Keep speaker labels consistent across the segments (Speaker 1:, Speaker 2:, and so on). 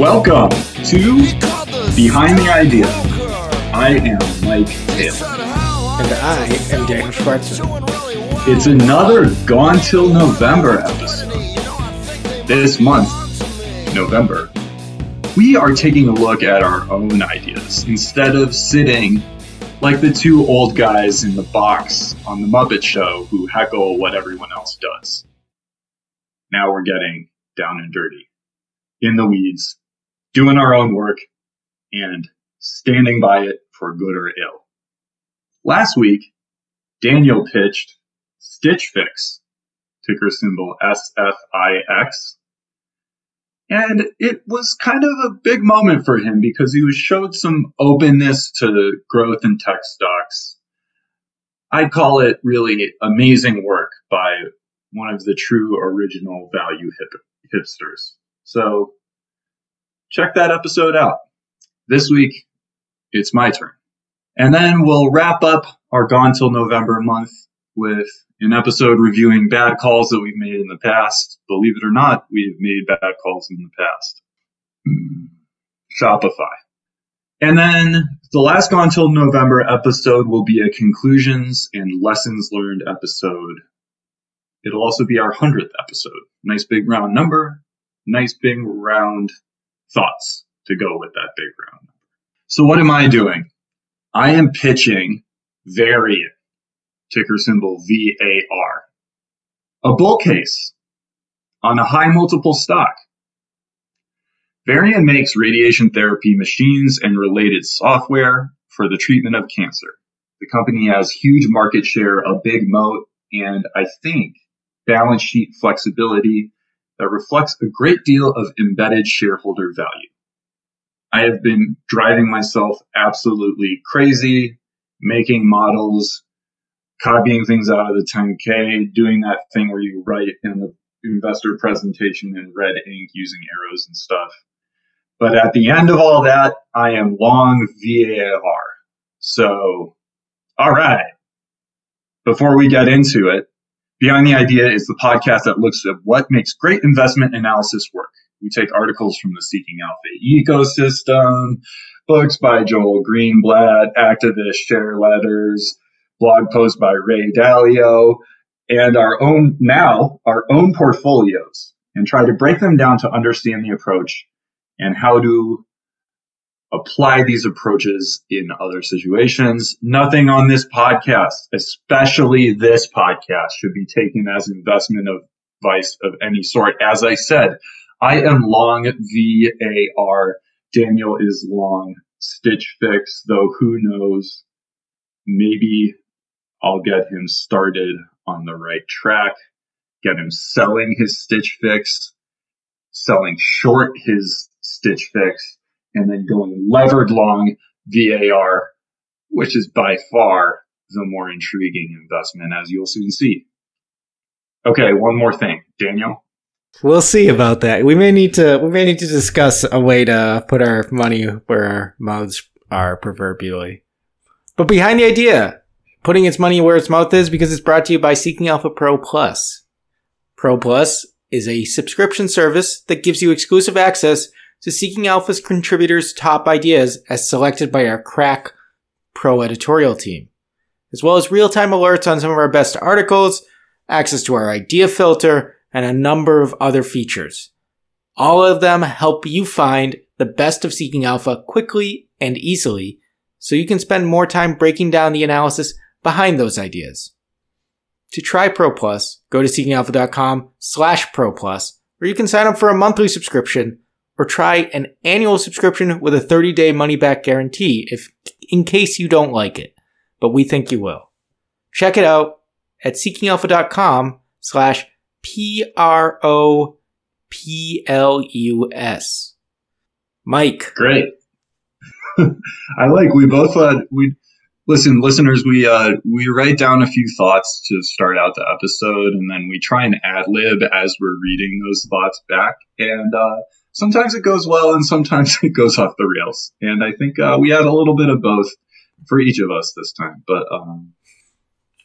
Speaker 1: Welcome to Behind the Idea. I am Mike Taylor.
Speaker 2: And I am Daniel Schwartz.
Speaker 1: It's another Gone Till November episode. This month, November, we are taking a look at our own ideas instead of sitting like the two old guys in the box on The Muppet Show who heckle what everyone else does. Now we're getting down and dirty, in the weeds, doing our own work, and standing by it for good or ill. Last week, Daniel pitched Stitch Fix, ticker symbol SFIX. And it was kind of a big moment for him because he was showed some openness to growth in tech stocks. I'd call it really amazing work by one of the true original value hip- hipsters. So check that episode out. This week, it's my turn. And then we'll wrap up our Gone Till November month with an episode reviewing bad calls that we've made in the past. Believe it or not, we've made bad calls in the past. Shopify. And then the last Gone Till November episode will be a conclusions and lessons learned episode. It'll also be our 100th episode. Nice big round number. Nice big round thoughts to go with that big round number. So what am I doing? I am pitching Varian, ticker symbol VAR, a bull case on a high multiple stock. Varian makes radiation therapy machines and related software for the treatment of cancer. The company has huge market share, a big moat, and I think balance sheet flexibility that reflects a great deal of embedded shareholder value. I have been driving myself absolutely crazy, making models, copying things out of the 10K, doing that thing where you write in the investor presentation in red ink using arrows and stuff. But at the end of all that, I am long VAR. So, all right. Before we get into it, Behind the Idea is the podcast that looks at what makes great investment analysis work. We take articles from the Seeking Alpha ecosystem, books by Joel Greenblatt, activist share letters, blog posts by Ray Dalio, and our own, now, our own portfolios, and try to break them down to understand the approach and how to apply these approaches in other situations. Nothing on this podcast, especially this podcast, should be taken as investment advice of any sort. As I said, I am long VAR. Daniel is long Stitch Fix, though who knows? Maybe I'll get him started on the right track, get him selling his Stitch Fix, selling short his Stitch Fix, and then going levered long VAR, which is by far the more intriguing investment, as you'll soon see. Okay, one more thing, Daniel.
Speaker 2: We'll see about that. We may need to we may need to discuss a way to put our money where our mouths are proverbially. But behind the idea, putting its money where its mouth is because it's brought to you by Seeking Alpha Pro Plus. Pro Plus is a subscription service that gives you exclusive access to Seeking Alpha's contributors' top ideas as selected by our crack pro editorial team, as well as real-time alerts on some of our best articles, access to our idea filter, and a number of other features. All of them help you find the best of Seeking Alpha quickly and easily so you can spend more time breaking down the analysis behind those ideas. To try Pro Plus, go to seekingalpha.com slash Pro Plus, or you can sign up for a monthly subscription or try an annual subscription with a 30 day money back guarantee if, in case you don't like it. But we think you will. Check it out at seekingalpha.com slash P R O P L U S. Mike.
Speaker 1: Great. I like we both uh, we listen listeners we uh we write down a few thoughts to start out the episode and then we try and ad lib as we're reading those thoughts back and uh sometimes it goes well and sometimes it goes off the rails and I think uh, we had a little bit of both for each of us this time but um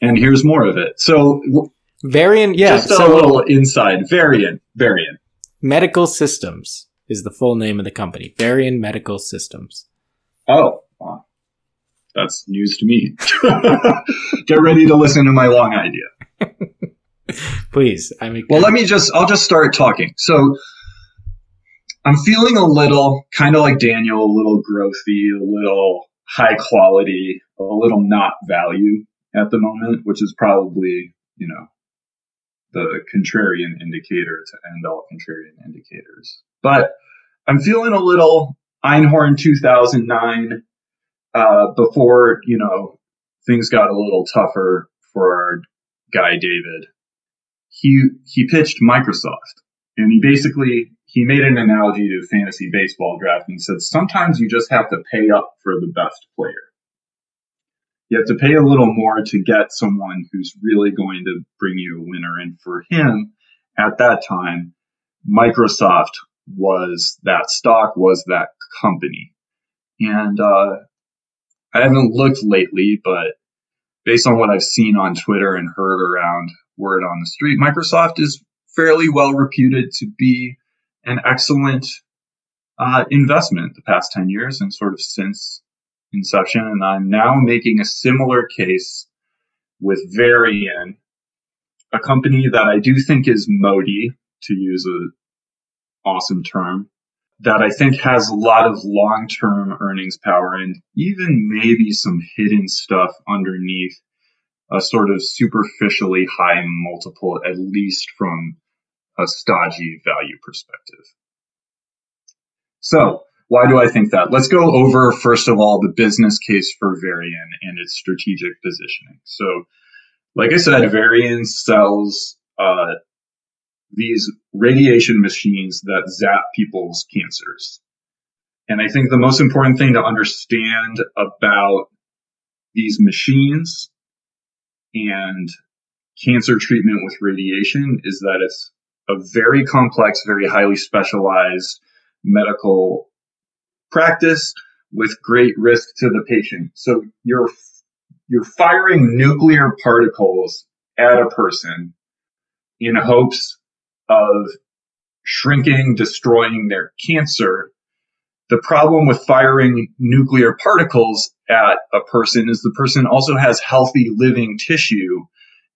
Speaker 1: and here's more of it so
Speaker 2: Varian, yeah.
Speaker 1: just a little inside Varian Varian
Speaker 2: medical systems. is the full name of the company. Varian Medical Systems.
Speaker 1: Oh, wow. that's news to me. Get ready to listen to my long idea.
Speaker 2: Please, I mean,
Speaker 1: Well, let me just, I'll just start talking. So I'm feeling a little, kind of like Daniel, a little growthy, a little high quality, a little not value at the moment, which is probably, you know, the contrarian indicator to end all contrarian indicators. But I'm feeling a little Einhorn 2009 uh, before, you know, things got a little tougher for our guy David. He he pitched Microsoft and he basically he made an analogy to fantasy baseball draft and he said sometimes you just have to pay up for the best player. You have to pay a little more to get someone who's really going to bring you a winner. And for him, at that time, Microsoft was that stock, was that company. And uh, I haven't looked lately, but based on what I've seen on Twitter and heard around word on the street, Microsoft is fairly well reputed to be an excellent uh, investment the past 10 years and sort of since inception. And I'm now making a similar case with Varian, a company that I do think is moaty, to use an awesome term, that I think has a lot of long term earnings power and even maybe some hidden stuff underneath a sort of superficially high multiple, at least from a stodgy value perspective. So, why do I think that? Let's go over, first of all, the business case for Varian and its strategic positioning. So, like I said, Varian sells uh, these radiation machines that zap people's cancers. And I think the most important thing to understand about these machines and cancer treatment with radiation is that it's a very complex, very highly specialized medical practice with great risk to the patient. So you're you're firing nuclear particles at a person in hopes of shrinking, destroying their cancer. The problem with firing nuclear particles at a person is the person also has healthy living tissue.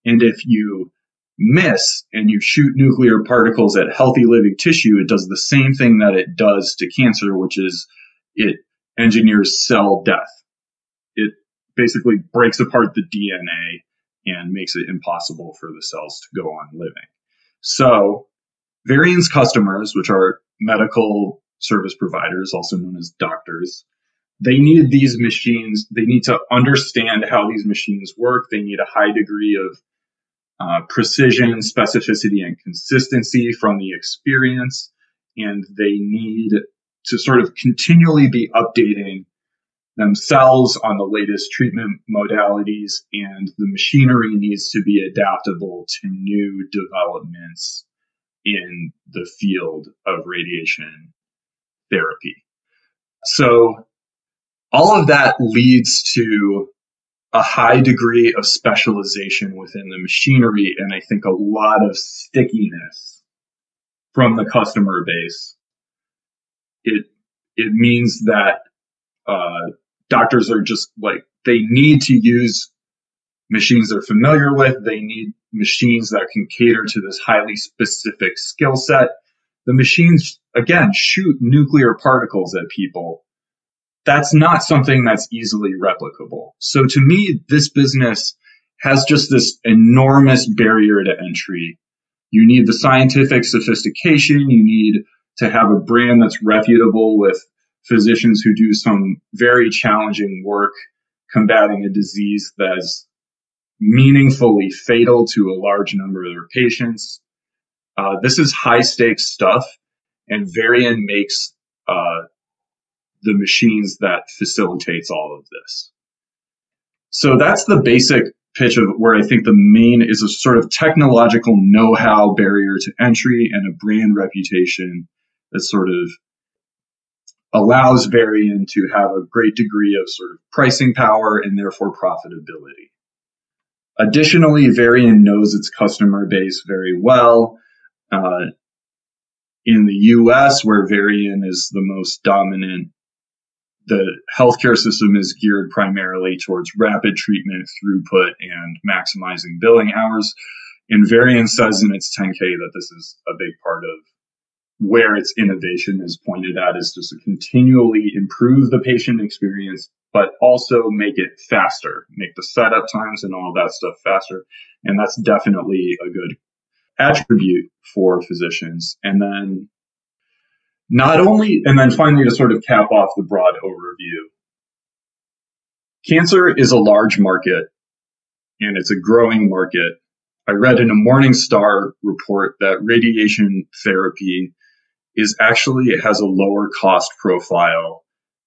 Speaker 1: And if you miss and you shoot nuclear particles at healthy living tissue, it does the same thing that it does to cancer, which is it engineers cell death. It basically breaks apart the DNA and makes it impossible for the cells to go on living. So, Varian's customers, which are medical service providers, also known as doctors, they need these machines. They need to understand how these machines work. They need a high degree of uh, precision, specificity, and consistency from the experience. And they need to sort of continually be updating themselves on the latest treatment modalities, and the machinery needs to be adaptable to new developments in the field of radiation therapy. So, all of that leads to a high degree of specialization within the machinery, and I think a lot of stickiness from the customer base it it means that uh, doctors are just like they need to use machines they're familiar with. They need machines that can cater to this highly specific skill set. The machines again shoot nuclear particles at people. That's not something that's easily replicable. So to me, this business has just this enormous barrier to entry. You need the scientific sophistication. You need to have a brand that's reputable with physicians who do some very challenging work combating a disease that's meaningfully fatal to a large number of their patients. Uh, this is high stakes stuff, and Varian makes uh, the machines that facilitates all of this. So that's the basic pitch of where I think the main is a sort of technological know-how barrier to entry and a brand reputation that sort of allows Varian to have a great degree of sort of pricing power and therefore profitability. Additionally, Varian knows its customer base very well. Uh, in the US, where Varian is the most dominant, the healthcare system is geared primarily towards rapid treatment, throughput, and maximizing billing hours. And Varian says in its 10K that this is a big part of where its innovation is pointed at is just to continually improve the patient experience, but also make it faster, make the setup times and all that stuff faster. And that's definitely a good attribute for physicians. And then not only, and then finally to sort of cap off the broad overview, cancer is a large market and it's a growing market. I read in a Morningstar report that radiation therapy is actually it has a lower cost profile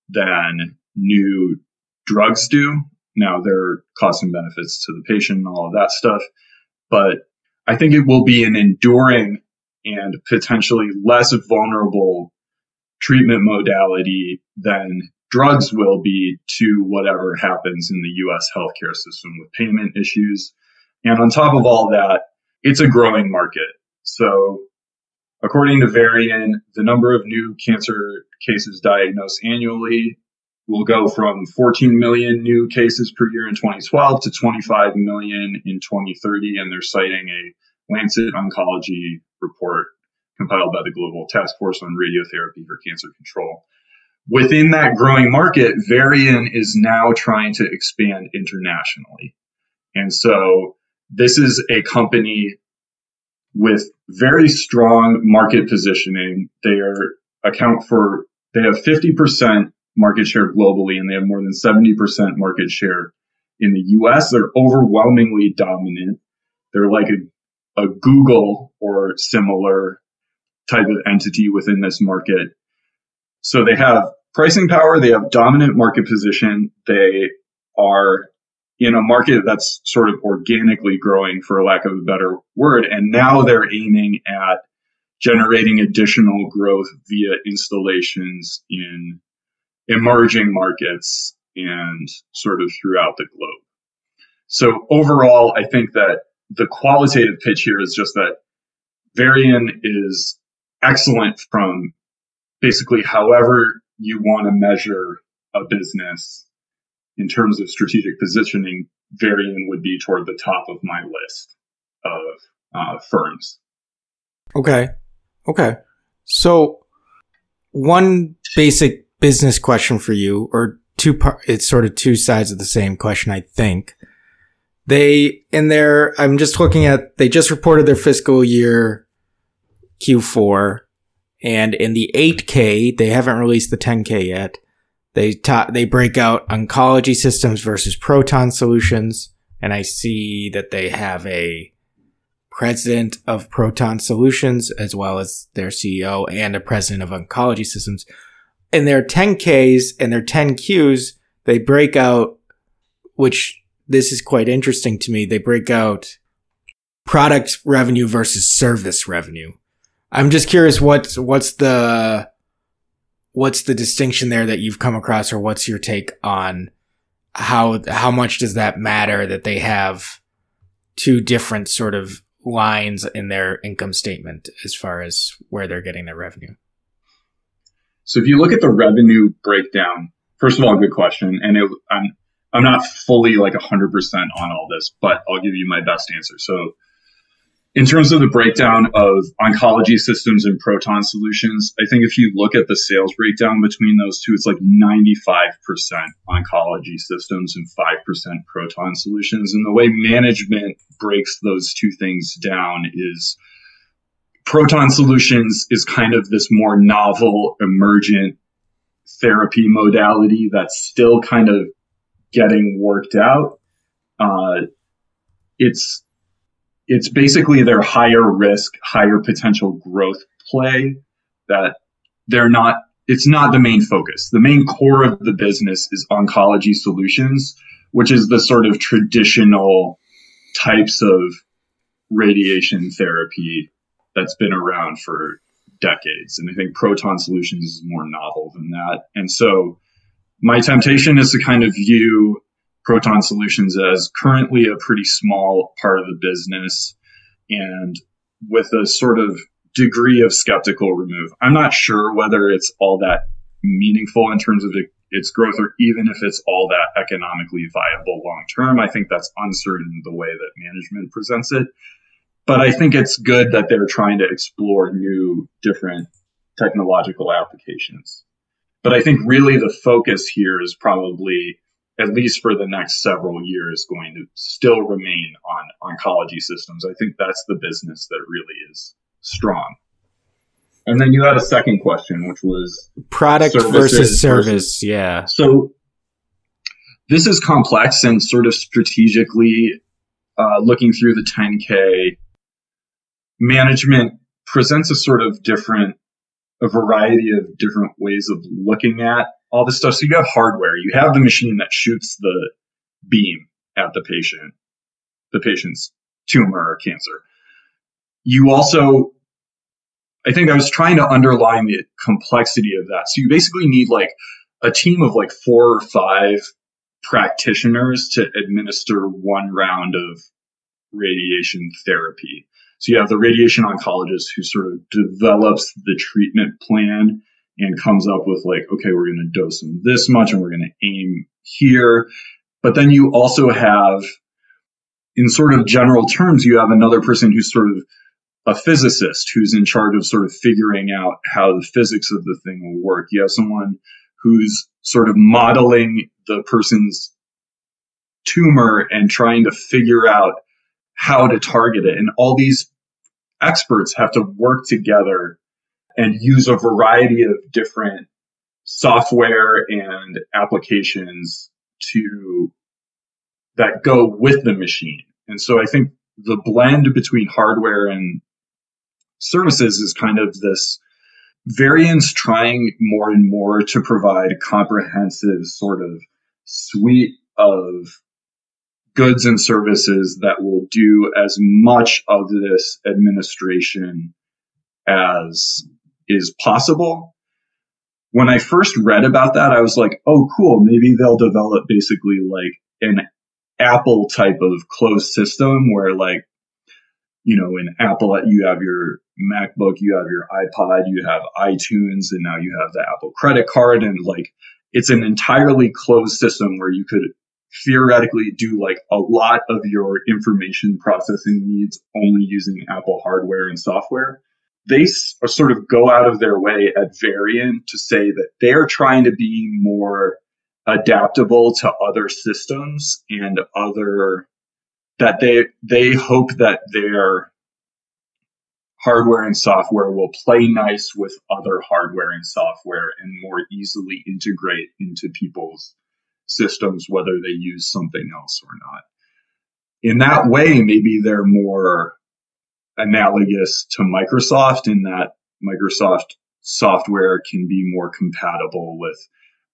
Speaker 1: than new drugs do. Now there are costs and benefits to the patient and all of that stuff, but I think it will be an enduring and potentially less vulnerable treatment modality than drugs will be to whatever happens in the US healthcare system with payment issues. And on top of all that, it's a growing market. So According to Varian, the number of new cancer cases diagnosed annually will go from 14 million new cases per year in 2012 to 25 million in 2030. And they're citing a Lancet Oncology report compiled by the Global Task Force on Radiotherapy for Cancer Control. Within that growing market, Varian is now trying to expand internationally. And so this is a company with very strong market positioning. They are account for they have 50% market share globally and they have more than 70% market share in the US. They're overwhelmingly dominant. They're like a, a Google or similar type of entity within this market. So they have pricing power, they have dominant market position, they are in a market that's sort of organically growing, for lack of a better word. And now they're aiming at generating additional growth via installations in emerging markets and sort of throughout the globe. So overall, I think that the qualitative pitch here is just that Varian is excellent from basically however you want to measure a business in terms of strategic positioning, Varian would be toward the top of my list of uh, firms.
Speaker 2: Okay. Okay. So, one basic business question for you, or two part, it's sort of two sides of the same question, I think. They, in their, I'm just looking at, they just reported their fiscal year Q4, and in the 8K, they haven't released the 10K yet. They ta- they break out oncology systems versus proton solutions, and I see that they have a president of proton solutions as well as their CEO and a president of oncology systems. In their 10Ks and their 10Qs, they break out, which this is quite interesting to me. They break out product revenue versus service revenue. I'm just curious what's what's the what's the distinction there that you've come across or what's your take on how how much does that matter that they have two different sort of lines in their income statement as far as where they're getting their revenue?
Speaker 1: So if you look at the revenue breakdown first of all good question. And it, i'm i'm not fully like 100% on all this but i'll give you my best answer. So in terms of the breakdown of oncology systems and proton solutions, I think if you look at the sales breakdown between those two, it's like 95% oncology systems and 5% proton solutions. And the way management breaks those two things down is proton solutions is kind of this more novel, emergent therapy modality that's still kind of getting worked out. Uh, it's it's basically their higher risk, higher potential growth play that they're not, it's not the main focus. The main core of the business is oncology solutions, which is the sort of traditional types of radiation therapy that's been around for decades. And I think proton solutions is more novel than that. And so my temptation is to kind of view Proton Solutions as currently a pretty small part of the business. And with a sort of degree of skeptical remove. I'm not sure whether it's all that meaningful in terms of it, its growth or even if it's all that economically viable long term. I think that's uncertain the way that management presents it. But I think it's good that they're trying to explore new, different technological applications. But I think really the focus here is probably, at least for the next several years, going to still remain on oncology systems. I think that's the business that really is strong. And then you had a second question, which was
Speaker 2: product versus service. Versus, yeah.
Speaker 1: So this is complex and sort of strategically uh, looking through the 10K management presents a sort of different, a variety of different ways of looking at all this stuff. So you have hardware, you have the machine that shoots the beam at the patient, the patient's tumor or cancer. You also I think I was trying to underline the complexity of that. So you basically need like a team of like four or five practitioners to administer one round of radiation therapy. So you have the radiation oncologist who sort of develops the treatment plan and comes up with like, okay, we're going to dose them this much and we're going to aim here. But then you also have, in sort of general terms, you have another person who's sort of a physicist who's in charge of sort of figuring out how the physics of the thing will work. You have someone who's sort of modeling the person's tumor and trying to figure out how to target it. And all these experts have to work together and use a variety of different software and applications to that go with the machine. And so I think the blend between hardware and services is kind of this Varian's trying more and more to provide a comprehensive sort of suite of goods and services that will do as much of this administration as is possible. When I first read about that, I was like, oh, cool. Maybe they'll develop basically like an Apple type of closed system where like you know, in Apple, you have your MacBook, you have your iPod, you have iTunes, and now you have the Apple credit card. And like, it's an entirely closed system where you could theoretically do like a lot of your information processing needs only using Apple hardware and software. They sort of go out of their way at Varian to say that they're trying to be more adaptable to other systems and other that they they hope that their hardware and software will play nice with other hardware and software and more easily integrate into people's systems whether they use something else or not. In that way maybe they're more analogous to microsoft in that microsoft software can be more compatible with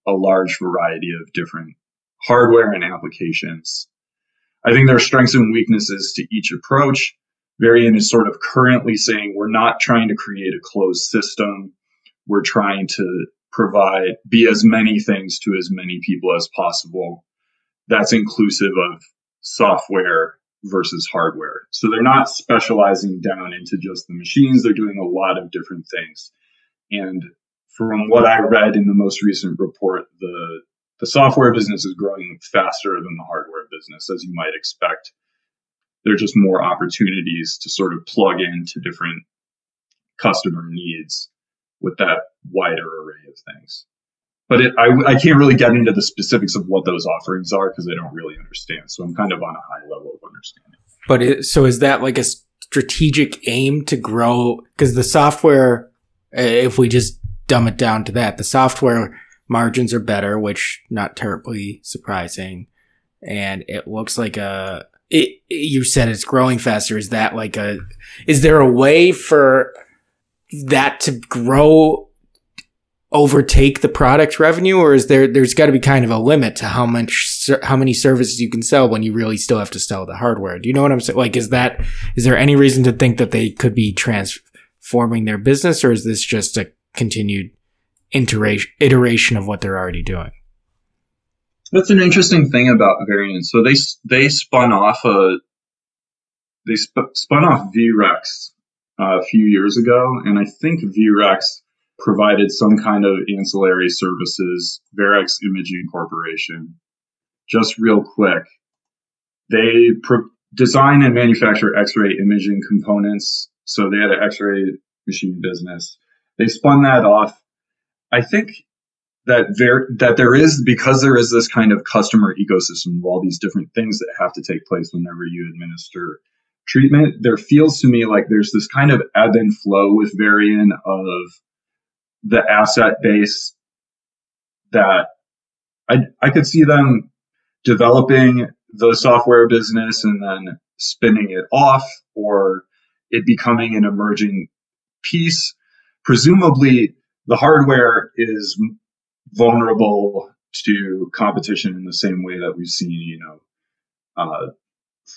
Speaker 1: a large variety of different hardware and applications I think there are strengths and weaknesses to each approach. Varian is sort of currently saying we're not trying to create a closed system. We're trying to provide, be as many things to as many people as possible. That's inclusive of software versus hardware. So they're not specializing down into just the machines. They're doing a lot of different things. And from what I read in the most recent report, the the software business is growing faster than the hardware business, as you might expect. There are just more opportunities to sort of plug into different customer needs with that wider array of things. But it, I, I can't really get into the specifics of what those offerings are because I don't really understand. So I'm kind of on a high level of understanding.
Speaker 2: But it, so is that like a strategic aim to grow? Because the software, if we just dumb it down to that, the software margins are better, which not terribly surprising. And it looks like a, it, you said it's growing faster. Is that like a, is there a way for that to grow overtake the product revenue or is there there's got to be kind of a limit to how much how many services you can sell when you really still have to sell the hardware do you know what i'm saying like is that is there any reason to think that they could be transforming their business or is this just a continued iteration iteration of what they're already doing.
Speaker 1: That's an interesting thing about Varian. So they they spun off a they sp- spun off VREX uh, a few years ago, and I think VREX provided some kind of ancillary services, Varex Imaging Corporation. Just real quick, they pro- design and manufacture X-ray imaging components. So they had an X-ray machine business. They spun that off. I think that there that there is because there is this kind of customer ecosystem of all these different things that have to take place whenever you administer treatment. There feels to me like there's this kind of ebb and flow with Varian of the asset base that I I could see them developing the software business and then spinning it off or it becoming an emerging piece. Presumably, the hardware is vulnerable to competition in the same way that we've seen, you know, uh,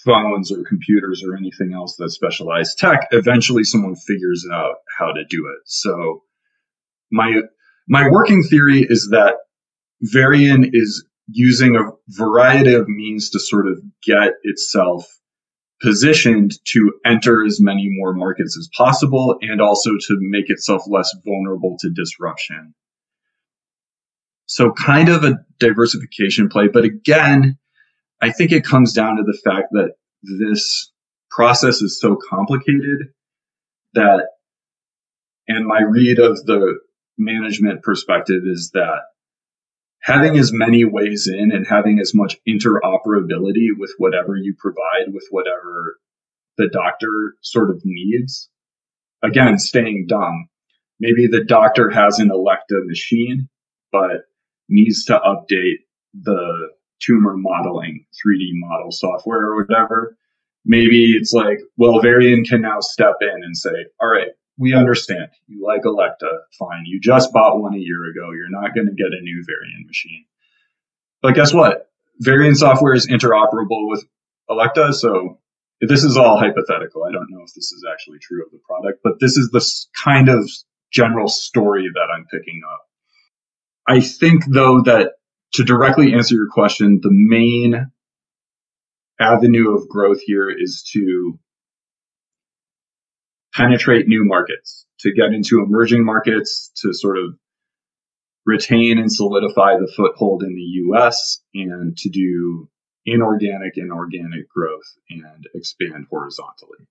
Speaker 1: phones or computers or anything else that specialized tech. Eventually, someone figures out how to do it. So, my my working theory is that Varian is using a variety of means to sort of get itself positioned to enter as many more markets as possible and also to make itself less vulnerable to disruption. So kind of a diversification play, but again, I think it comes down to the fact that this process is so complicated that and my read of the management perspective is that having as many ways in and having as much interoperability with whatever you provide with whatever the doctor sort of needs. Again, staying dumb. Maybe the doctor has an Elekta machine, but needs to update the tumor modeling 3D model software or whatever. Maybe it's like, well, Varian can now step in and say, all right, we understand you like Elekta. Fine. You just bought one a year ago. You're not going to get a new Varian machine. But guess what? Varian software is interoperable with Elekta. So this is all hypothetical. I don't know if this is actually true of the product, but this is the kind of general story that I'm picking up. I think though that to directly answer your question, the main avenue of growth here is to penetrate new markets, to get into emerging markets, to sort of retain and solidify the foothold in the US, and to do inorganic and organic growth and expand horizontally.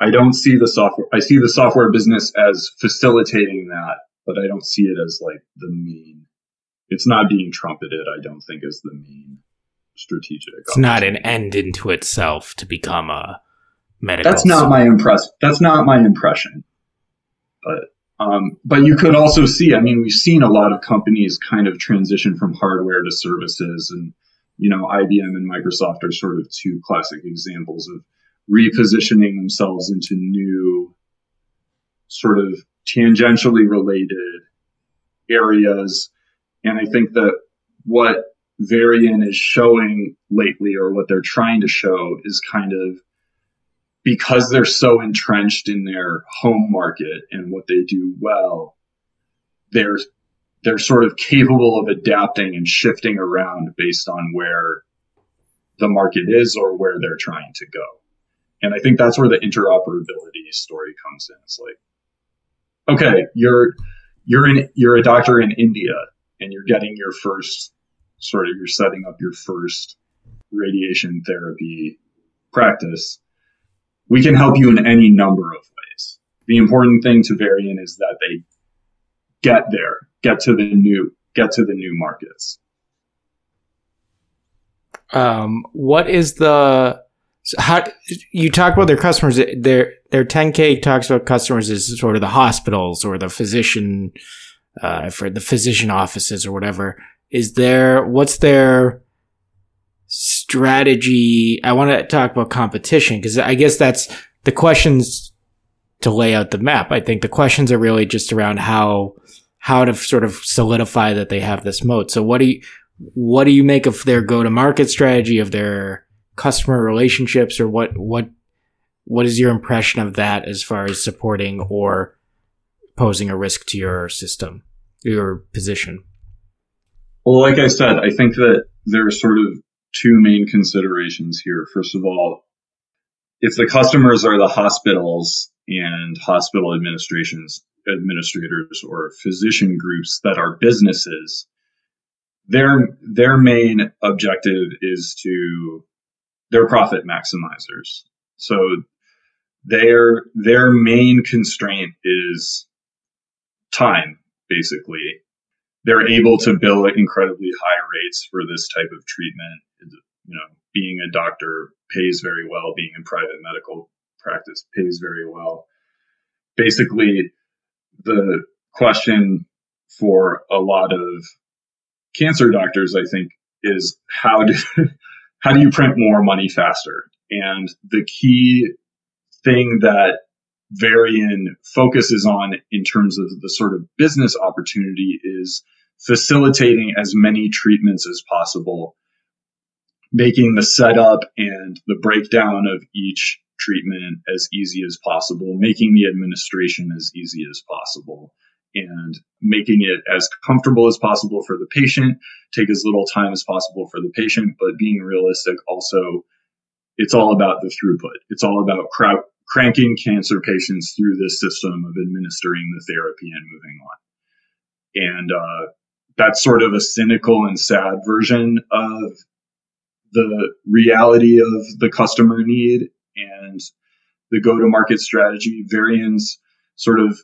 Speaker 1: I don't see the software, I see the software business as facilitating that, but I don't see it as like the main, it's not being trumpeted, I don't think, as the main strategic.
Speaker 2: It's not an end into itself to become a medical.
Speaker 1: That's not my impress. That's not my impression. But um, but you could also see. I mean, we've seen a lot of companies kind of transition from hardware to services, and you know, IBM and Microsoft are sort of two classic examples of repositioning themselves into new sort of tangentially related areas. And I think that what Varian is showing lately, or what they're trying to show, is kind of because they're so entrenched in their home market and what they do well, they're they're sort of capable of adapting and shifting around based on where the market is or where they're trying to go. And I think that's where the interoperability story comes in. It's like, okay, you're you're in you're a doctor in India and you're getting your first sort of you're setting up your first radiation therapy practice we can help you in any number of ways. The important thing to Varian is that they get there, get to the new, get to the new markets.
Speaker 2: Um, what is the how you talk about their customers? Their their 10k talks about customers as sort of the hospitals or the physician, uh, for the physician offices or whatever. Is there what's their strategy. I want to talk about competition because I guess that's the questions to lay out the map. I think the questions are really just around how how to sort of solidify that they have this moat. So what do you what do you make of their go to market strategy of their customer relationships or what what what is your impression of that as far as supporting or posing a risk to your system, your position?
Speaker 1: Well, like I said, I think that there's sort of two main considerations here. First of all, if the customers are the hospitals and hospital administrations administrators or physician groups that are businesses their their main objective is to they're profit maximizers. So their their main constraint is time basically. They're able to bill at incredibly high rates for this type of treatment you know being a doctor pays very well being in private medical practice pays very well basically the question for a lot of cancer doctors, I think, is how do how do you print more money faster? And the key thing that Varian focuses on in terms of the sort of business opportunity is facilitating as many treatments as possible, making the setup and the breakdown of each treatment as easy as possible, making the administration as easy as possible, and making it as comfortable as possible for the patient, take as little time as possible for the patient, but being realistic also, it's all about the throughput. It's all about cr- cranking cancer patients through this system of administering the therapy and moving on. And uh, that's sort of a cynical and sad version of the reality of the customer need and the go to market strategy. Varian's sort of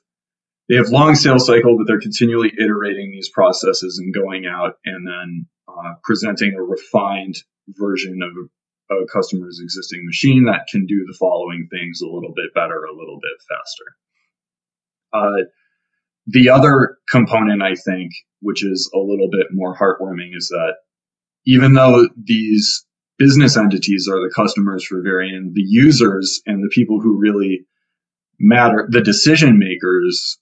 Speaker 1: they have long sales cycle, but they're continually iterating these processes and going out and then uh, presenting a refined version of a, customer's existing machine that can do the following things a little bit better, a little bit faster. Uh, the other component, I think, which is a little bit more heartwarming, is that even though these business entities are the customers for Varian, the users and the people who really matter, the decision makers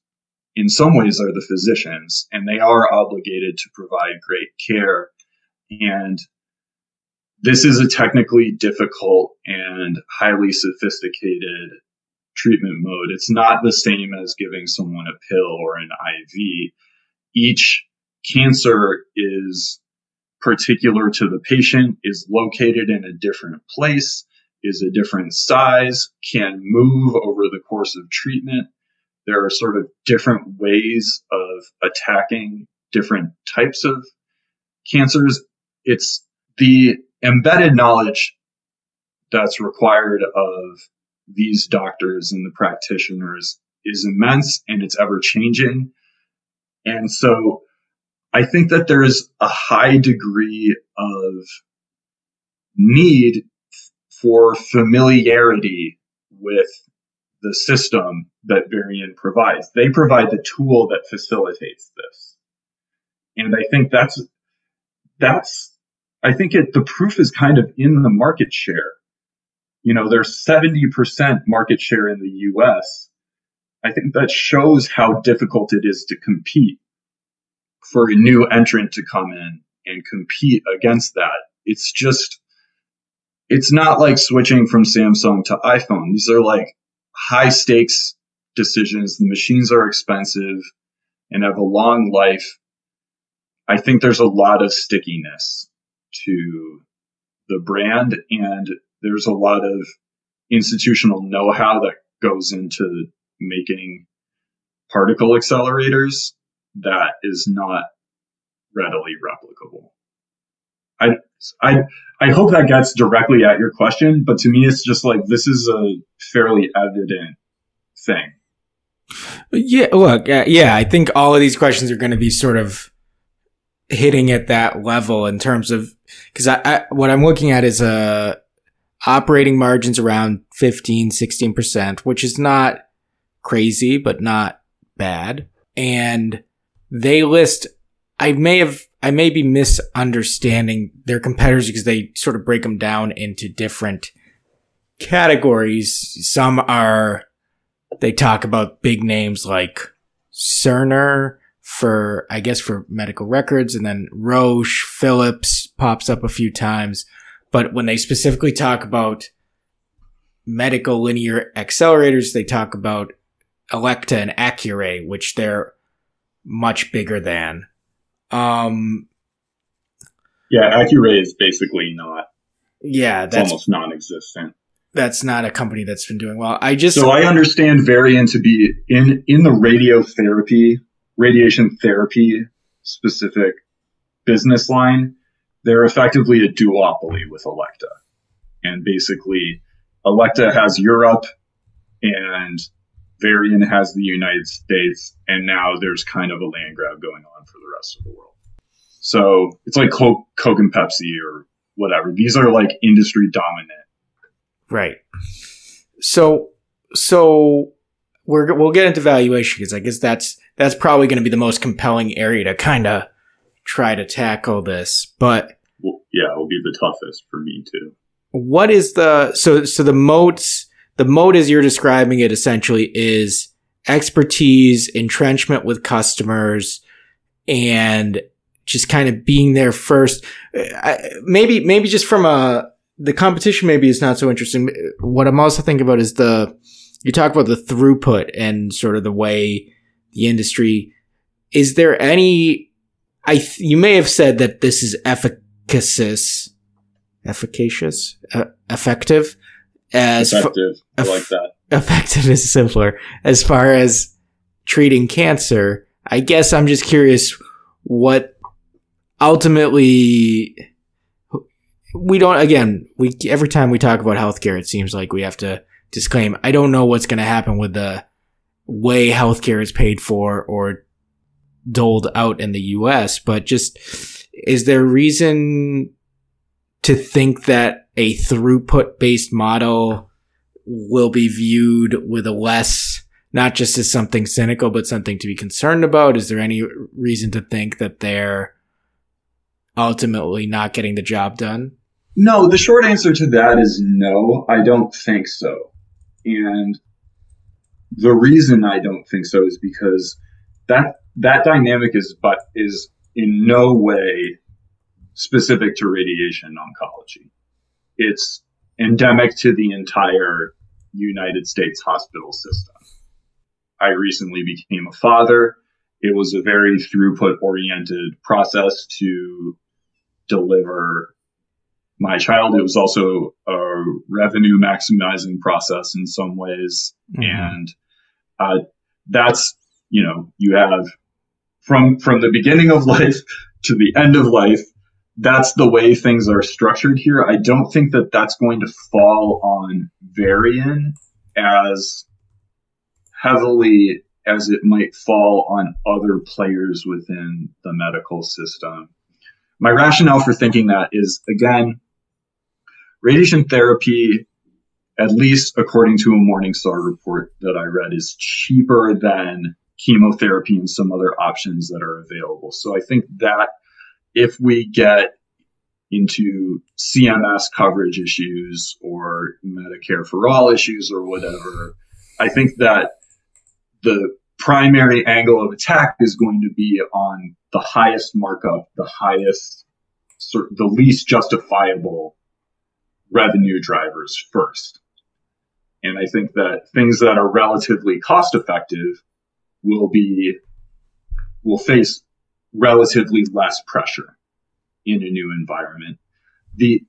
Speaker 1: in some ways are the physicians and they are obligated to provide great care. And this is a technically difficult and highly sophisticated treatment mode. It's not the same as giving someone a pill or an IV. Each cancer is particular to the patient, is located in a different place, is a different size, can move over the course of treatment. There are sort of different ways of attacking different types of cancers. It's the embedded knowledge that's required of these doctors and the practitioners is immense and it's ever changing. And so I think that there is a high degree of need for familiarity with the system that Varian provides. They provide the tool that facilitates this. And I think that's, that's, I think it, the proof is kind of in the market share. You know, there's 70% market share in the US. I think that shows how difficult it is to compete for a new entrant to come in and compete against that. It's just, it's not like switching from Samsung to iPhone. These are like high stakes decisions. The machines are expensive and have a long life. I think there's a lot of stickiness to the brand and there's a lot of institutional know-how that goes into making particle accelerators that is not readily replicable. I, I, I hope that gets directly at your question, but to me, it's just like this is a fairly evident thing.
Speaker 2: Yeah, look, uh, yeah, I think all of these questions are going to be sort of hitting at that level in terms of because I, I, what I'm looking at is uh, operating margins around 15, 16%, which is not crazy, but not bad. And they list, I may have, I may be misunderstanding their competitors because they sort of break them down into different categories. Some are, they talk about big names like Cerner for, I guess for medical records and then Roche, Philips pops up a few times. But when they specifically talk about medical linear accelerators, they talk about Elekta and Accuray, which they're much bigger than. Um,
Speaker 1: yeah, Accuray is basically not.
Speaker 2: Yeah,
Speaker 1: that's almost non-existent.
Speaker 2: that's not a company that's been doing well. I just
Speaker 1: so I understand Varian to be in in the radiotherapy, radiation therapy specific business line. They're effectively a duopoly with Elekta, and basically, Elekta has Europe, and Varian has the United States, and now there's kind of a land grab going on for the rest of the world. So it's like Coke, Coke and Pepsi or whatever. These are like industry dominant.
Speaker 2: Right. So, so we're, we'll get into valuation because I guess that's, that's probably going to be the most compelling area to kind of try to tackle this. But
Speaker 1: well, yeah, it will be the toughest for me too.
Speaker 2: What is the, so, so the moats, the moat as you're describing it essentially is expertise, entrenchment with customers, and just kind of being there first. I, maybe, maybe just from a, the competition maybe is not so interesting. What I'm also thinking about is the, you talk about the throughput and sort of the way the industry, is there any, I, th- you may have said that this is efficacious, efficacious, uh, effective
Speaker 1: as effective. F- I like that.
Speaker 2: Effective is simpler as far as treating cancer. I guess I'm just curious what ultimately we don't again we every time we talk about healthcare it seems like we have to disclaim i don't know what's going to happen with the way healthcare is paid for or doled out in the us but just is there reason to think that a throughput based model will be viewed with a less not just as something cynical but something to be concerned about is there any reason to think that they're ultimately not getting the job done
Speaker 1: no, the short answer to that is no, I don't think so. And the reason I don't think so is because that that dynamic is but is in no way specific to radiation oncology. It's endemic to the entire United States hospital system. I recently became a father. It was a very throughput oriented process to deliver my child. It was also a revenue maximizing process in some ways. Mm-hmm. And uh, that's, you know, you have from, from the beginning of life to the end of life, that's the way things are structured here. I don't think that that's going to fall on Varian as heavily as it might fall on other players within the medical system. My rationale for thinking that is again, Radiation therapy, at least according to a Morningstar report that I read, is cheaper than chemotherapy and some other options that are available. So I think that if we get into CMS coverage issues or Medicare for all issues or whatever, I think that the primary angle of attack is going to be on the highest markup, the highest, the least justifiable revenue drivers first. And I think that things that are relatively cost effective will be, will face relatively less pressure in a new environment. The,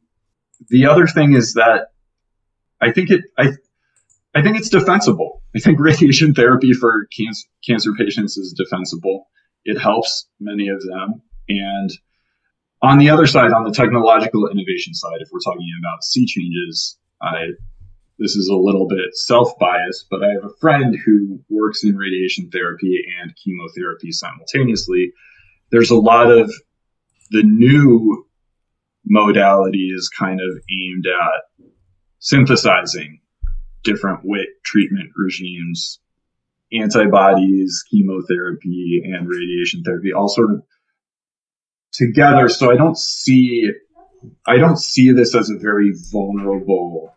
Speaker 1: the other thing is that I think it, I, I think it's defensible. I think radiation therapy for cancer, cancer patients is defensible. It helps many of them. And on the other side, on the technological innovation side, if we're talking about sea changes, I, this is a little bit self-biased, but I have a friend who works in radiation therapy and chemotherapy simultaneously. There's a lot of the new modalities kind of aimed at synthesizing different WIT treatment regimes, antibodies, chemotherapy, and radiation therapy, all sort of together. So I don't see, I don't see this as a very vulnerable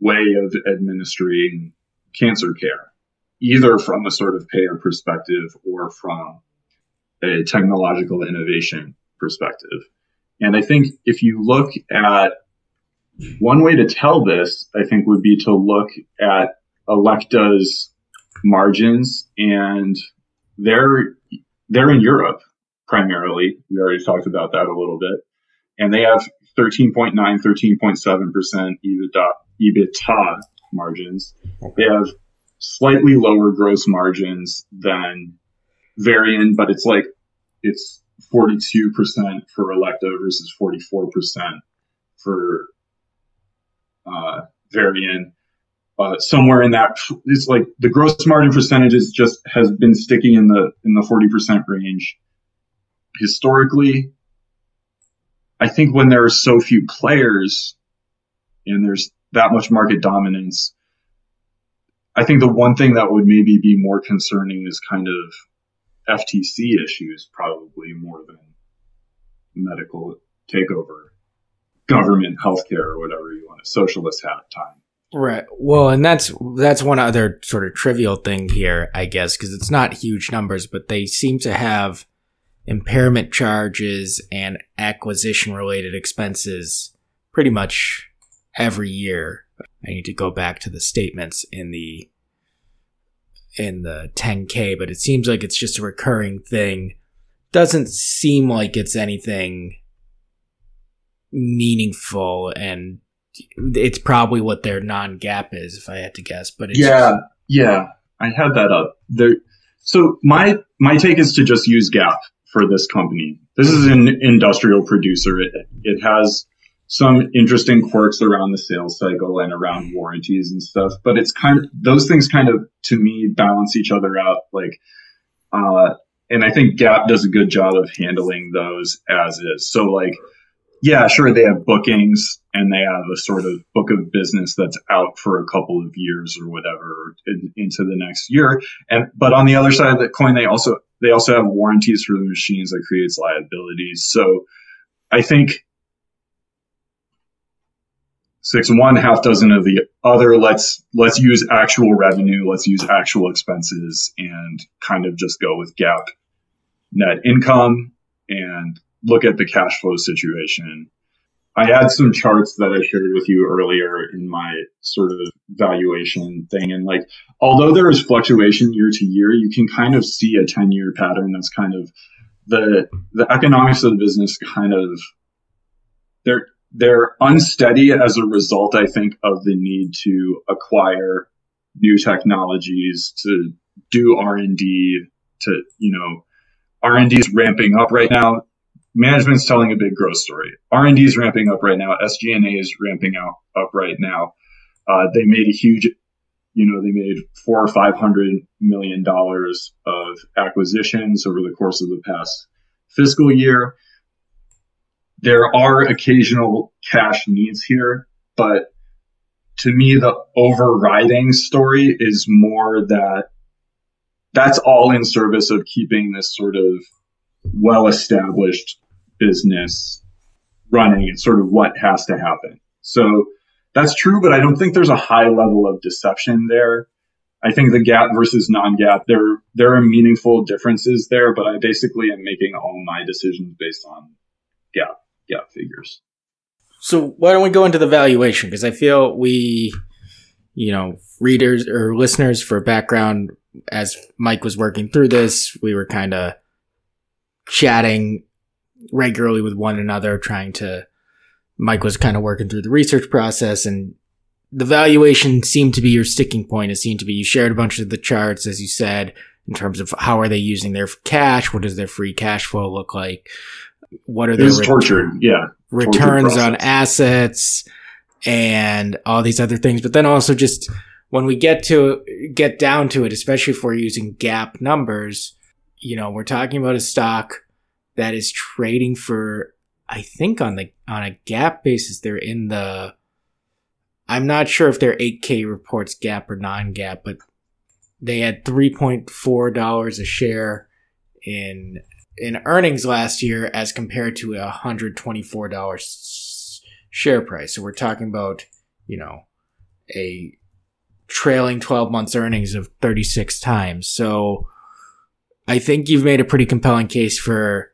Speaker 1: way of administering cancer care, either from a sort of payer perspective or from a technological innovation perspective. And I think if you look at one way to tell this, I think would be to look at Elekta's margins and they're, they're in Europe primarily. We already talked about that a little bit. And they have 13.9, 13.7% EBITDA EBITDA margins. They have slightly lower gross margins than Varian, but it's like it's 42% for Elekta versus 44% for uh, Varian. Uh, somewhere in that, it's like the gross margin percentages just has been sticking in the in the 40% range historically. I think when there are so few players and there's that much market dominance, I think the one thing that would maybe be more concerning is kind of FTC issues, probably more than medical takeover, government healthcare, or whatever you want, a socialist hat time.
Speaker 2: Right. Well, and that's that's one other sort of trivial thing here, I guess, because it's not huge numbers, but they seem to have impairment charges and acquisition related expenses pretty much every year. I need to go back to the statements in the in the 10k, but it seems like it's just a recurring thing. Doesn't seem like it's anything meaningful and it's probably what their non GAAP is if I had to guess, but
Speaker 1: yeah, just, yeah, I had that up there. So my my take is to just use GAAP for this company. This is an industrial producer. It, it has some interesting quirks around the sales cycle and around warranties and stuff, but it's kind of, those things kind of, to me, balance each other out. Like, uh, and I think GAAP does a good job of handling those as is. So like, yeah, sure, they have bookings and they have a sort of book of business that's out for a couple of years or whatever in, into the next year. And but on the other side of the coin, they also they also have warranties for the machines that creates liabilities. So I think six one half dozen of the other let's let's use actual revenue, let's use actual expenses and kind of just go with GAAP net income and look at the cash flow situation. I had some charts that I shared with you earlier in my sort of valuation thing. And like, although there is fluctuation year to year, you can kind of see a 10 year pattern that's kind of the, the economics of the business kind of, they're, they're unsteady as a result, I think, of the need to acquire new technologies to do R&D to, you know, R&D is ramping up right now management's telling a big growth story. R&D is ramping up right now. SG&A is ramping out, up right now. Uh, they made a huge, you know, they made four or five hundred million dollars of acquisitions over the course of the past fiscal year. There are occasional cash needs here, but to me, the overriding story is more that that's all in service of keeping this sort of well established business running and sort of what has to happen. So that's true, but I don't think there's a high level of deception there. I think the GAAP versus non-GAAP there there are meaningful differences there, but I basically am making all my decisions based on GAAP GAAP figures.
Speaker 2: So why don't we go into the valuation? Because I feel we, you know, readers or listeners for background, as Mike was working through this, we were kind of chatting regularly with one another, trying to. Mike was kind of working through the research process, and the valuation seemed to be your sticking point. It seemed to be you shared a bunch of the charts, as you said, in terms of how are they using their cash, what does their free cash flow look like, what are their
Speaker 1: ret- tortured, yeah,
Speaker 2: returns on assets, and all these other things. But then also just when we get to get down to it, especially if we're using GAAP numbers, you know, we're talking about a stock that is trading for I think on the on a GAAP basis they're in the I'm not sure if their 8K reports GAAP or non-GAAP but they had 3.4 dollars a share in in earnings last year as compared to a 124 dollars share price. So we're talking about, you know, a trailing 12 months earnings of 36 times. So I think you've made a pretty compelling case for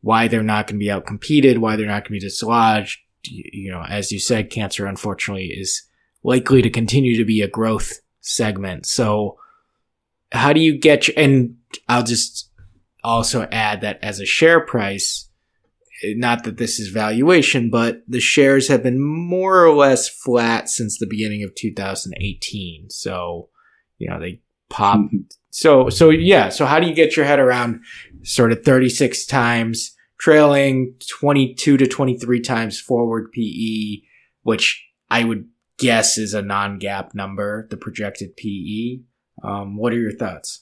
Speaker 2: why they're not going to be outcompeted, why they're not going to be dislodged. You know, as you said, cancer unfortunately is likely to continue to be a growth segment. So how do you get, and I'll just also add that as a share price, not that this is valuation, but the shares have been more or less flat since the beginning of 2018. So, you know, they popped. Mm-hmm. So, so yeah. So how do you get your head around sort of 36 times trailing 22 to 23 times forward PE, which I would guess is a non GAAP number, the projected PE. Um, what are your thoughts?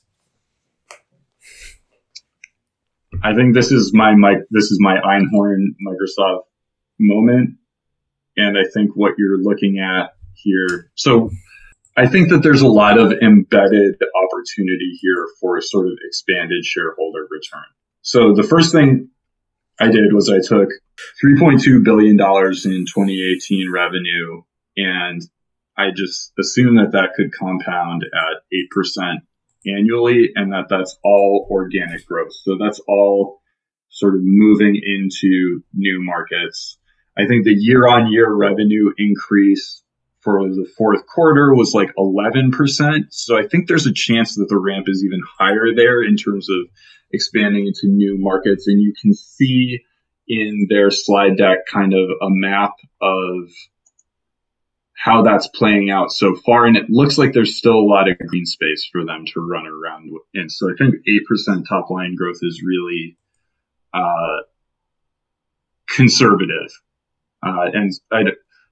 Speaker 1: I think this is my. This is my Einhorn Microsoft moment, and I think what you're looking at here. So, I think that there's a lot of embedded opportunity here for a sort of expanded shareholder return. So the first thing I did was I took 3.2 billion dollars in 2018 revenue, and I just assumed that that could compound at eight percent annually and that that's all organic growth. So that's all sort of moving into new markets. I think the year on year revenue increase for the fourth quarter was like 11%. So I think there's a chance that the ramp is even higher there in terms of expanding into new markets. And you can see in their slide deck kind of a map of how that's playing out so far. And it looks like there's still a lot of green space for them to run around in. So I think 8% top line growth is really uh, conservative. Uh, and I,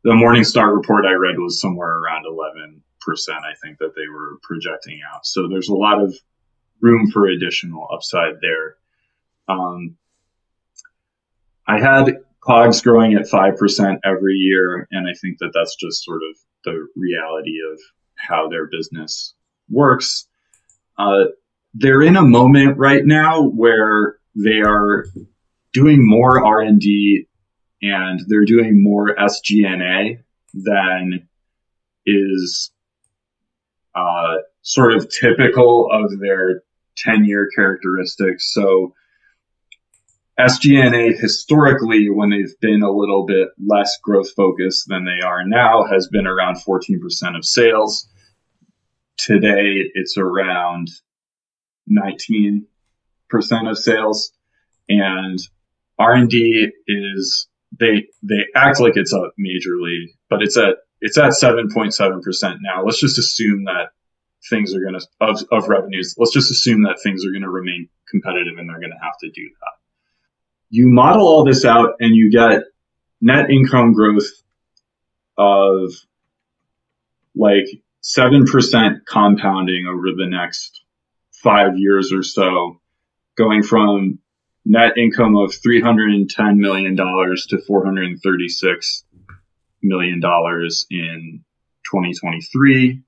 Speaker 1: the Morningstar report I read was somewhere around 11%, I think, that they were projecting out. So there's a lot of room for additional upside there. Um, I had COGS growing at 5% every year. And I think that that's just sort of the reality of how their business works. Uh, they're in a moment right now where they are doing more R&D and they're doing more SG&A than is uh, sort of typical of their 10 year characteristics. So SG&A historically, when they've been a little bit less growth focused than they are now, has been around 14% of sales. Today, it's around 19% of sales, and R&D is they they act like it's up majorly, but it's at it's at 7.7% now. Let's just assume that things are going to of, of revenues. Let's just assume that things are going to remain competitive and they're going to have to do that you model all this out and you get net income growth of like 7% compounding over the next five years or so, going from net income of $310 million to $436 million in 2023.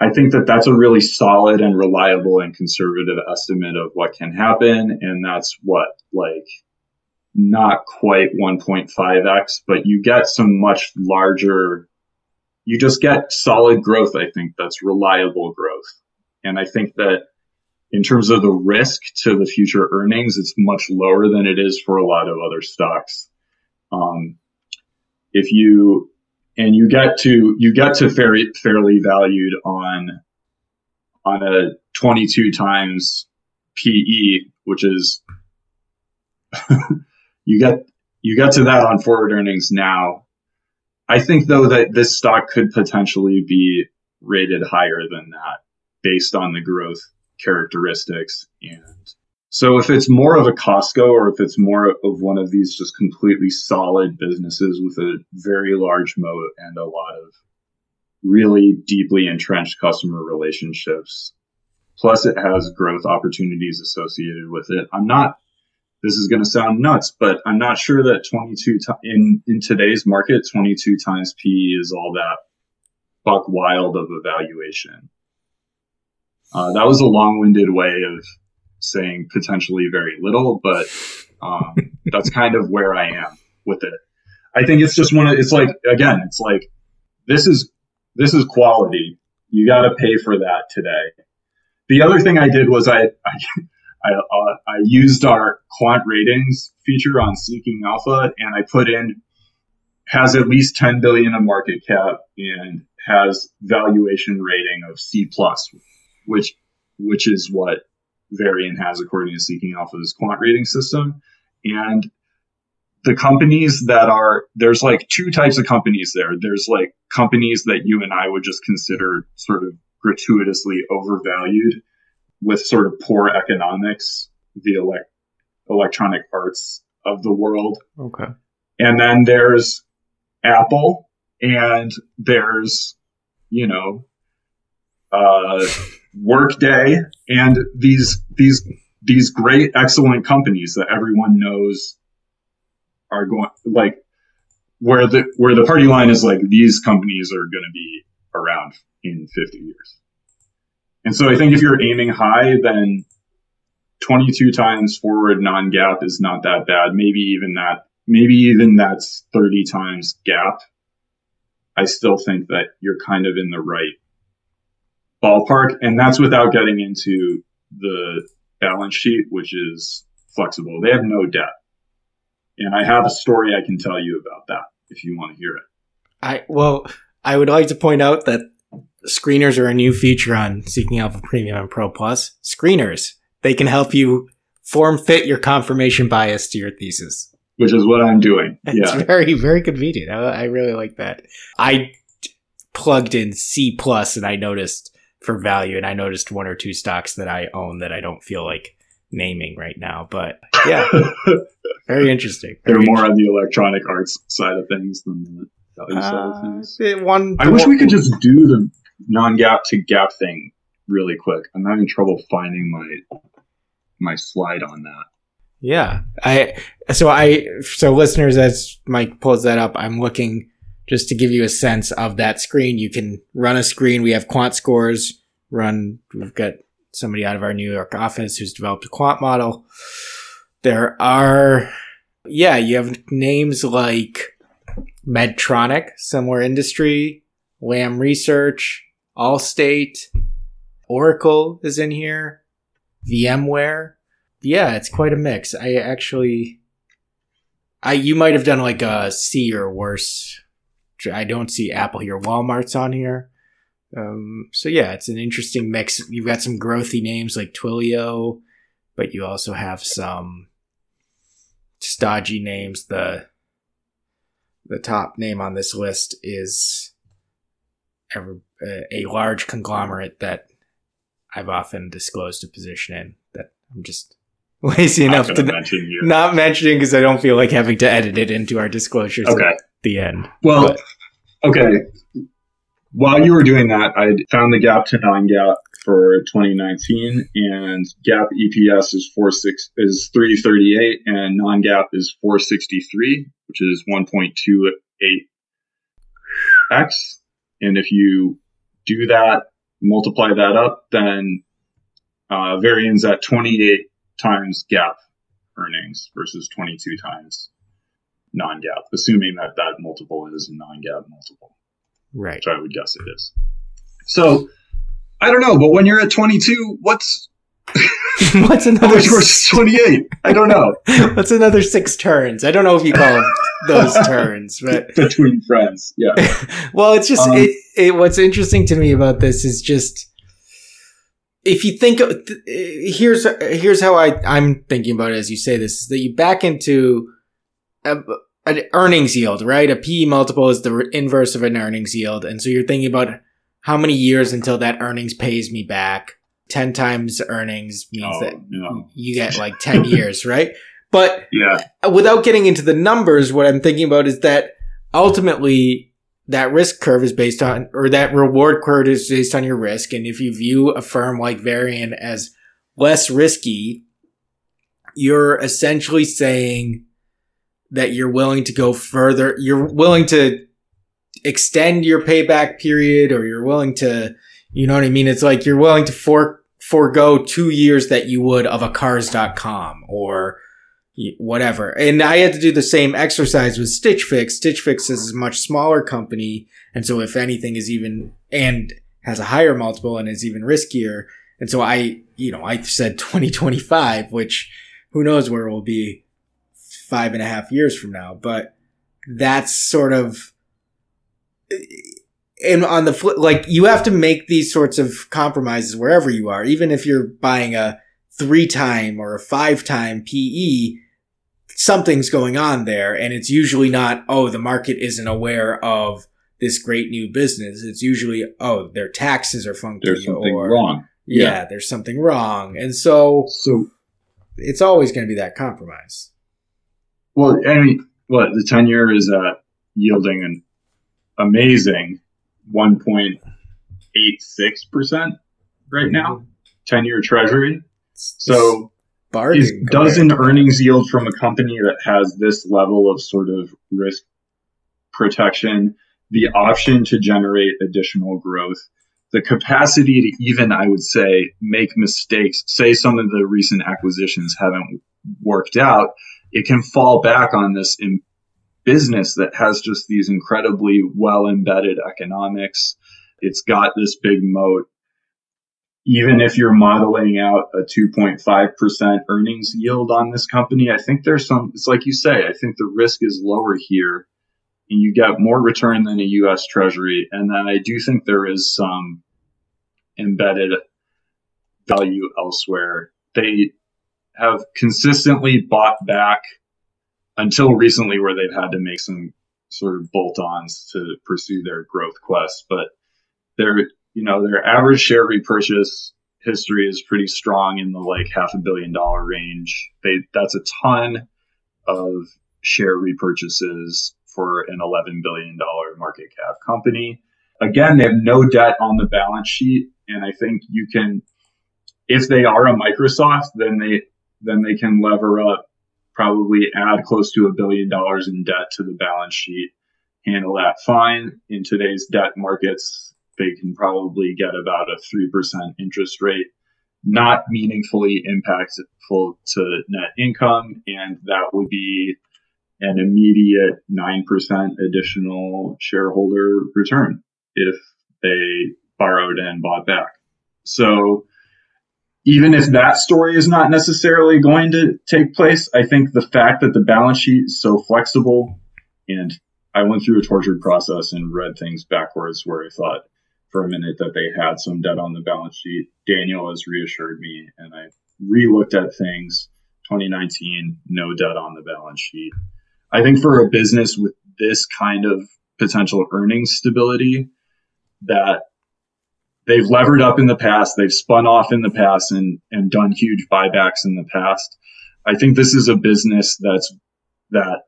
Speaker 1: I think that that's a really solid and reliable and conservative estimate of what can happen. And that's what, like, not quite 1.5x, but you get some much larger, you just get solid growth. I think that's reliable growth. And I think that in terms of the risk to the future earnings, it's much lower than it is for a lot of other stocks. Um, if you and you get to you get to fairly fairly valued on on a 22 times PE, which is you get you get to that on forward earnings now. I think though that this stock could potentially be rated higher than that based on the growth characteristics and so if it's more of a Costco or if it's more of one of these just completely solid businesses with a very large moat and a lot of really deeply entrenched customer relationships, plus it has growth opportunities associated with it, I'm not, this is going to sound nuts, but I'm not sure that 22 t- in, in today's market, 22 times P is all that buck wild of a valuation. Uh, that was a long-winded way of saying potentially very little, but um, that's kind of where I am with it. I think it's just one of it's like again, it's like this is this is quality. You got to pay for that today. The other thing I did was I I, I, uh, I used our quant ratings feature on Seeking Alpha, and I put in has at least 10 billion of market cap and has valuation rating of C plus, which which is what Varian has according to Seeking Alpha's quant rating system. And the companies that are there's like two types of companies there. There's like companies that you and I would just consider sort of gratuitously overvalued with sort of poor economics, the elect- electronic arts of the world.
Speaker 2: Okay.
Speaker 1: And then there's Apple and there's, you know, uh, Workday and these, these, these great, excellent companies that everyone knows are going like where the, where the party line is like these companies are going to be around in 50 years. And so I think if you're aiming high, then 22 times forward non-GAAP is not that bad. Maybe even that, maybe even that's 30 times GAAP. I still think that you're kind of in the right ballpark. And that's without getting into the balance sheet, which is flexible. They have no debt. And I have a story I can tell you about that if you want to hear it.
Speaker 2: I, well, I would like to point out that screeners are a new feature on Seeking Alpha Premium and Pro Plus. Screeners, they can help you form fit your confirmation bias to your thesis.
Speaker 1: Which is what I'm doing. Yeah.
Speaker 2: It's very, very convenient. I, I really like that. I plugged in C plus and I noticed for value and I noticed one or two stocks that I own that I don't feel like naming right now. But yeah, very interesting.
Speaker 1: They're
Speaker 2: Very
Speaker 1: more on the electronic arts side of things than the value side of
Speaker 2: Uh,
Speaker 1: things.
Speaker 2: the one,
Speaker 1: I wish we could just do the non-GAAP to GAAP thing really quick. I'm having trouble finding my my slide on that.
Speaker 2: Yeah. I so I so listeners as Mike pulls that up, I'm looking just to give you a sense of that screen. You can run a screen. We have quant scores run. We've got somebody out of our New York office who's developed a quant model. There are yeah, you have names like Medtronic, similar industry, Lam Research, Allstate, Oracle is in here, VMware yeah, it's quite a mix. I actually, I you might have done like a C or worse. I don't see Apple here. Walmart's on here. Um, so yeah, it's an interesting mix. You've got some growthy names like Twilio, but you also have some stodgy names. The the top name on this list is a, a large conglomerate that I've often disclosed a position in that I'm just lazy enough
Speaker 1: gonna mention
Speaker 2: not mentioning because I don't feel like having to edit it into our disclosures
Speaker 1: Okay.
Speaker 2: The end.
Speaker 1: Well,
Speaker 2: But-
Speaker 1: okay. While you were doing that, I found the GAAP to non-GAAP for 2019, and GAAP EPS is four six is 338, and non-GAAP is 463, which is 1.28x. And if you do that, multiply that up, then uh, Varian's at 28 times GAAP earnings versus 22 times non-GAAP, assuming that that multiple is a non-GAAP multiple,
Speaker 2: Right.
Speaker 1: which I would guess it is. So I don't know, but when you're at 22, what's
Speaker 2: What's another
Speaker 1: versus 28? I don't know.
Speaker 2: What's another six turns? I don't know if you call them those turns, but
Speaker 1: Between friends, yeah.
Speaker 2: well, it's just
Speaker 1: Um,
Speaker 2: it, it, what's interesting to me about this is just if you think of, here's here's how I I'm thinking about it as you say this is that you back into an earnings yield, right? A PE multiple is the inverse of an earnings yield, and so you're thinking about how many years until that earnings pays me back. Ten times earnings means
Speaker 1: Oh,
Speaker 2: that
Speaker 1: no.
Speaker 2: you get like ten years, right? But
Speaker 1: Yeah.
Speaker 2: without getting into the numbers, what I'm thinking about is that ultimately that risk curve is based on, or that reward curve is based on your risk. And if you view a firm like Varian as less risky, you're essentially saying that you're willing to go further. You're willing to extend your payback period or you're willing to, you know what I mean? It's like you're willing to for, forego two years that you would of a cars.com or whatever. And I had to do the same exercise with Stitch Fix. Stitch Fix is a much smaller company. And so if anything is even, and has a higher multiple and is even riskier. And so I, you know, I said 2025, which who knows where we'll be five and a half years from now, but that's sort of, and on the flip, like you have to make these sorts of compromises wherever you are, even if you're buying a three time or a five time PE, something's going on there. And it's usually not, oh, the market isn't aware of this great new business. It's usually, oh, their taxes are funky.
Speaker 1: There's something
Speaker 2: or,
Speaker 1: wrong.
Speaker 2: Yeah,
Speaker 1: Yeah.
Speaker 2: there's something wrong. And so
Speaker 1: So,
Speaker 2: it's always going to be that compromise.
Speaker 1: Well, I mean, what the ten year is uh, yielding an amazing one point eight six percent right now. Ten year Treasury. So is, does an earnings yield from a company that has this level of sort of risk protection, the option to generate additional growth, the capacity to even, I would say, make mistakes, say some of the recent acquisitions haven't worked out, it can fall back on this in business that has just these incredibly well embedded economics. It's got this big moat even if you're modeling out a 2.5% earnings yield on this company, I think there's some, it's like you say, I think the risk is lower here and you get more return than a US Treasury. And then I do think there is some embedded value elsewhere. They have consistently bought back until recently where they've had to make some sort of bolt-ons to pursue their growth quest, but they're you know, their average share repurchase history is pretty strong in the like half a billion dollar range. They that's a ton of share repurchases for an 11 billion dollar market cap company. Again, they have no debt on the balance sheet and I think you can if they are a Microsoft, then they then they can lever up probably add close to a billion dollars in debt to the balance sheet, handle that fine in today's debt markets they can probably get about a 3% interest rate, not meaningfully impactful to net income. And that would be an immediate 9% additional shareholder return if they borrowed and bought back. So even if that story is not necessarily going to take place, I think the fact that the balance sheet is so flexible and I went through a tortured process and read things backwards where I thought for a minute that they had some debt on the balance sheet. Daniel has reassured me, and I re-looked at things. 2019, no debt on the balance sheet. I think for a business with this kind of potential earnings stability, that they've levered up in the past, they've spun off in the past, and and done huge buybacks in the past. I think this is a business that's that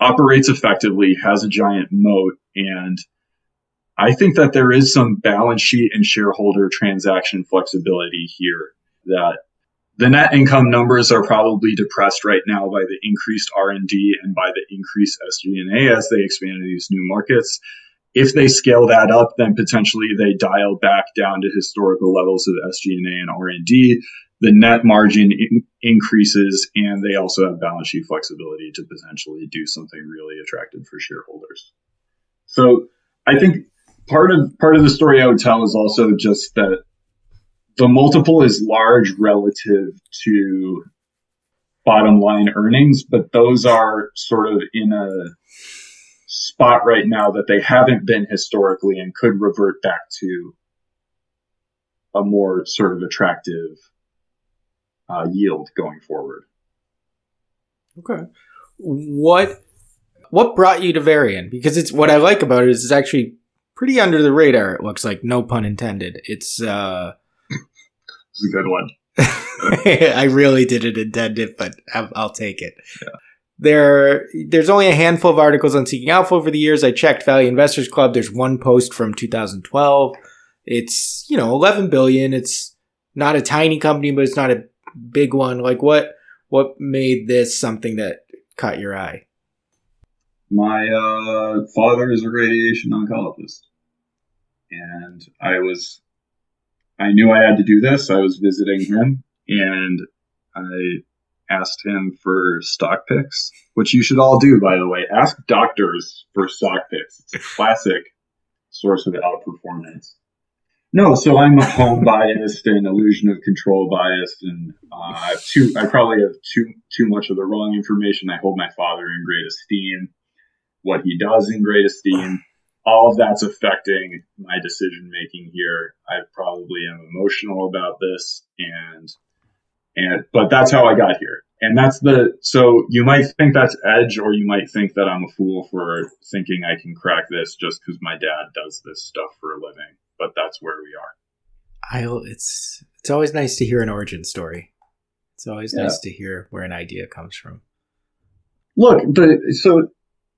Speaker 1: operates effectively, has a giant moat, and I think that there is some balance sheet and shareholder transaction flexibility here that the net income numbers are probably depressed right now by the increased R&D and by the increased SG&A as they expand these new markets. If they scale that up, then potentially they dial back down to historical levels of SG&A and R&D. The net margin in- increases and they also have balance sheet flexibility to potentially do something really attractive for shareholders. So I think part of part of the story I would tell is also just that the multiple is large relative to bottom line earnings, but those are sort of in a spot right now that they haven't been historically and could revert back to a more sort of attractive uh, yield going forward.
Speaker 2: Okay. What what brought you to Varian? Because it's what I like about it is it's actually pretty under the radar. It looks like no pun intended. It's uh
Speaker 1: It's a good one.
Speaker 2: I really didn't intend it, but I'll, I'll take it.
Speaker 1: Yeah.
Speaker 2: There, there's only a handful of articles on Seeking Alpha over the years. I checked Value Investors Club. There's one post from 2012. It's you know 11 billion. It's not a tiny company, but it's not a big one. Like what? What made this something that caught your eye?
Speaker 1: My uh, father is a radiation oncologist, and I was, I knew I had to do this. I was visiting him, and I asked him for stock picks, which you should all do, by the way. Ask doctors for stock picks. It's a classic source of outperformance. No, so I'm a home biased and illusion of control biased, and uh, I too. I probably have too too much of the wrong information. I hold my father in great esteem. What he does in great esteem. All of that's affecting my decision making here. I probably am emotional about this, and And but that's how I got here. And that's the so you might think that's edge, or you might think that I'm a fool for thinking I can crack this just because my dad does this stuff for a living. But that's where we are.
Speaker 2: I it's it's always nice to hear an origin story. It's always yeah. nice to hear where an idea comes from.
Speaker 1: Look, the so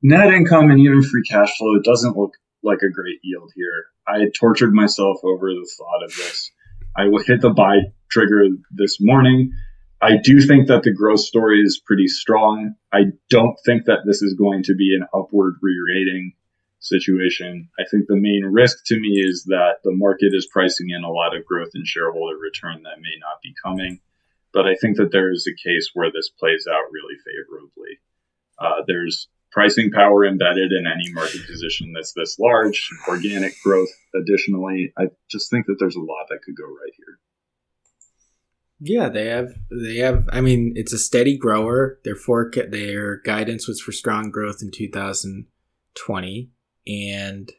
Speaker 1: net income and even free cash flow, it doesn't look like a great yield here. I tortured myself over the thought of this. I will hit the buy trigger this morning. I do think that the growth story is pretty strong. I don't think that this is going to be an upward re-rating situation. I think the main risk to me is that the market is pricing in a lot of growth and shareholder return that may not be coming. But I think that there is a case where this plays out really favorably. Uh, there's pricing power embedded in any market position that's this large, organic growth additionally. I just think that there's a lot that could go right here.
Speaker 2: Yeah, they have they have I mean, it's a steady grower. Their forecast their guidance was for strong growth in 2020 and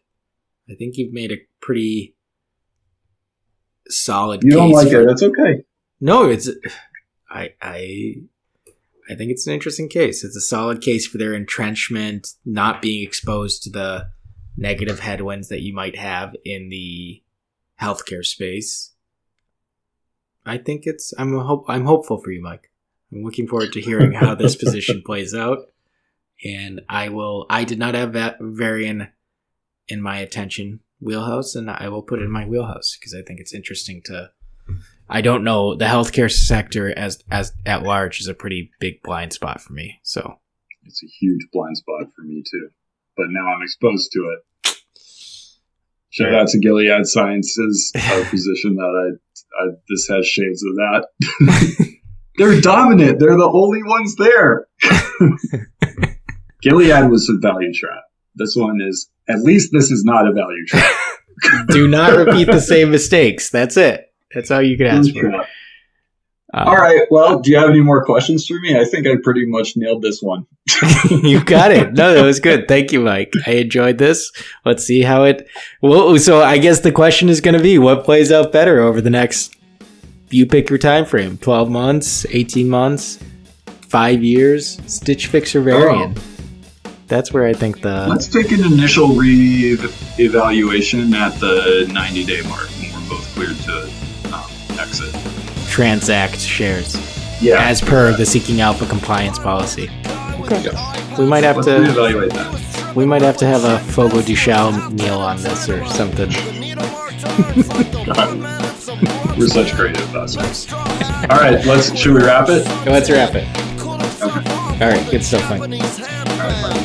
Speaker 2: I think you've made a pretty solid
Speaker 1: You don't like for, it. That's okay.
Speaker 2: No, it's I I I think it's an interesting case. It's a solid case for their entrenchment, not being exposed to the negative headwinds that you might have in the healthcare space. I think it's I'm hope I'm hopeful for you, Mike. I'm looking forward to hearing how this position plays out. And I will I did not have that variant in my attention wheelhouse and I will put it in my wheelhouse because I think it's interesting to I don't know. The healthcare sector as as at large is a pretty big blind spot for me. So
Speaker 1: it's a huge blind spot for me too. But now I'm exposed to it. Shout out to Gilead Sciences, a position that I, I this has shades of that. They're dominant. They're the only ones there. Gilead was a value trap. This one is at least this is not a value trap.
Speaker 2: Do not repeat the same mistakes. That's it. That's all you can ask for. Um,
Speaker 1: all right. Well, do you have any more questions for me? I think I pretty much nailed this one.
Speaker 2: you got it. No, that was good. Thank you, Mike. I enjoyed this. Let's see how it. Well, so I guess the question is going to be, what plays out better over the next? You pick your time frame: twelve months, eighteen months, five years. Stitch Fix or Varian. Oh. That's where I think the.
Speaker 1: Let's take an initial re-evaluation at the ninety-day mark when we're both cleared to.
Speaker 2: Transact shares.
Speaker 1: Yeah.
Speaker 2: As per the Seeking Alpha compliance policy. Okay. We might have
Speaker 1: Let's
Speaker 2: to
Speaker 1: evaluate that.
Speaker 2: We might have to have a Fogo de Chão meal on this or something.
Speaker 1: We're such great investors. All right, let's should we wrap it?
Speaker 2: Let's wrap it. Okay. All right, good stuff, Mike. All right,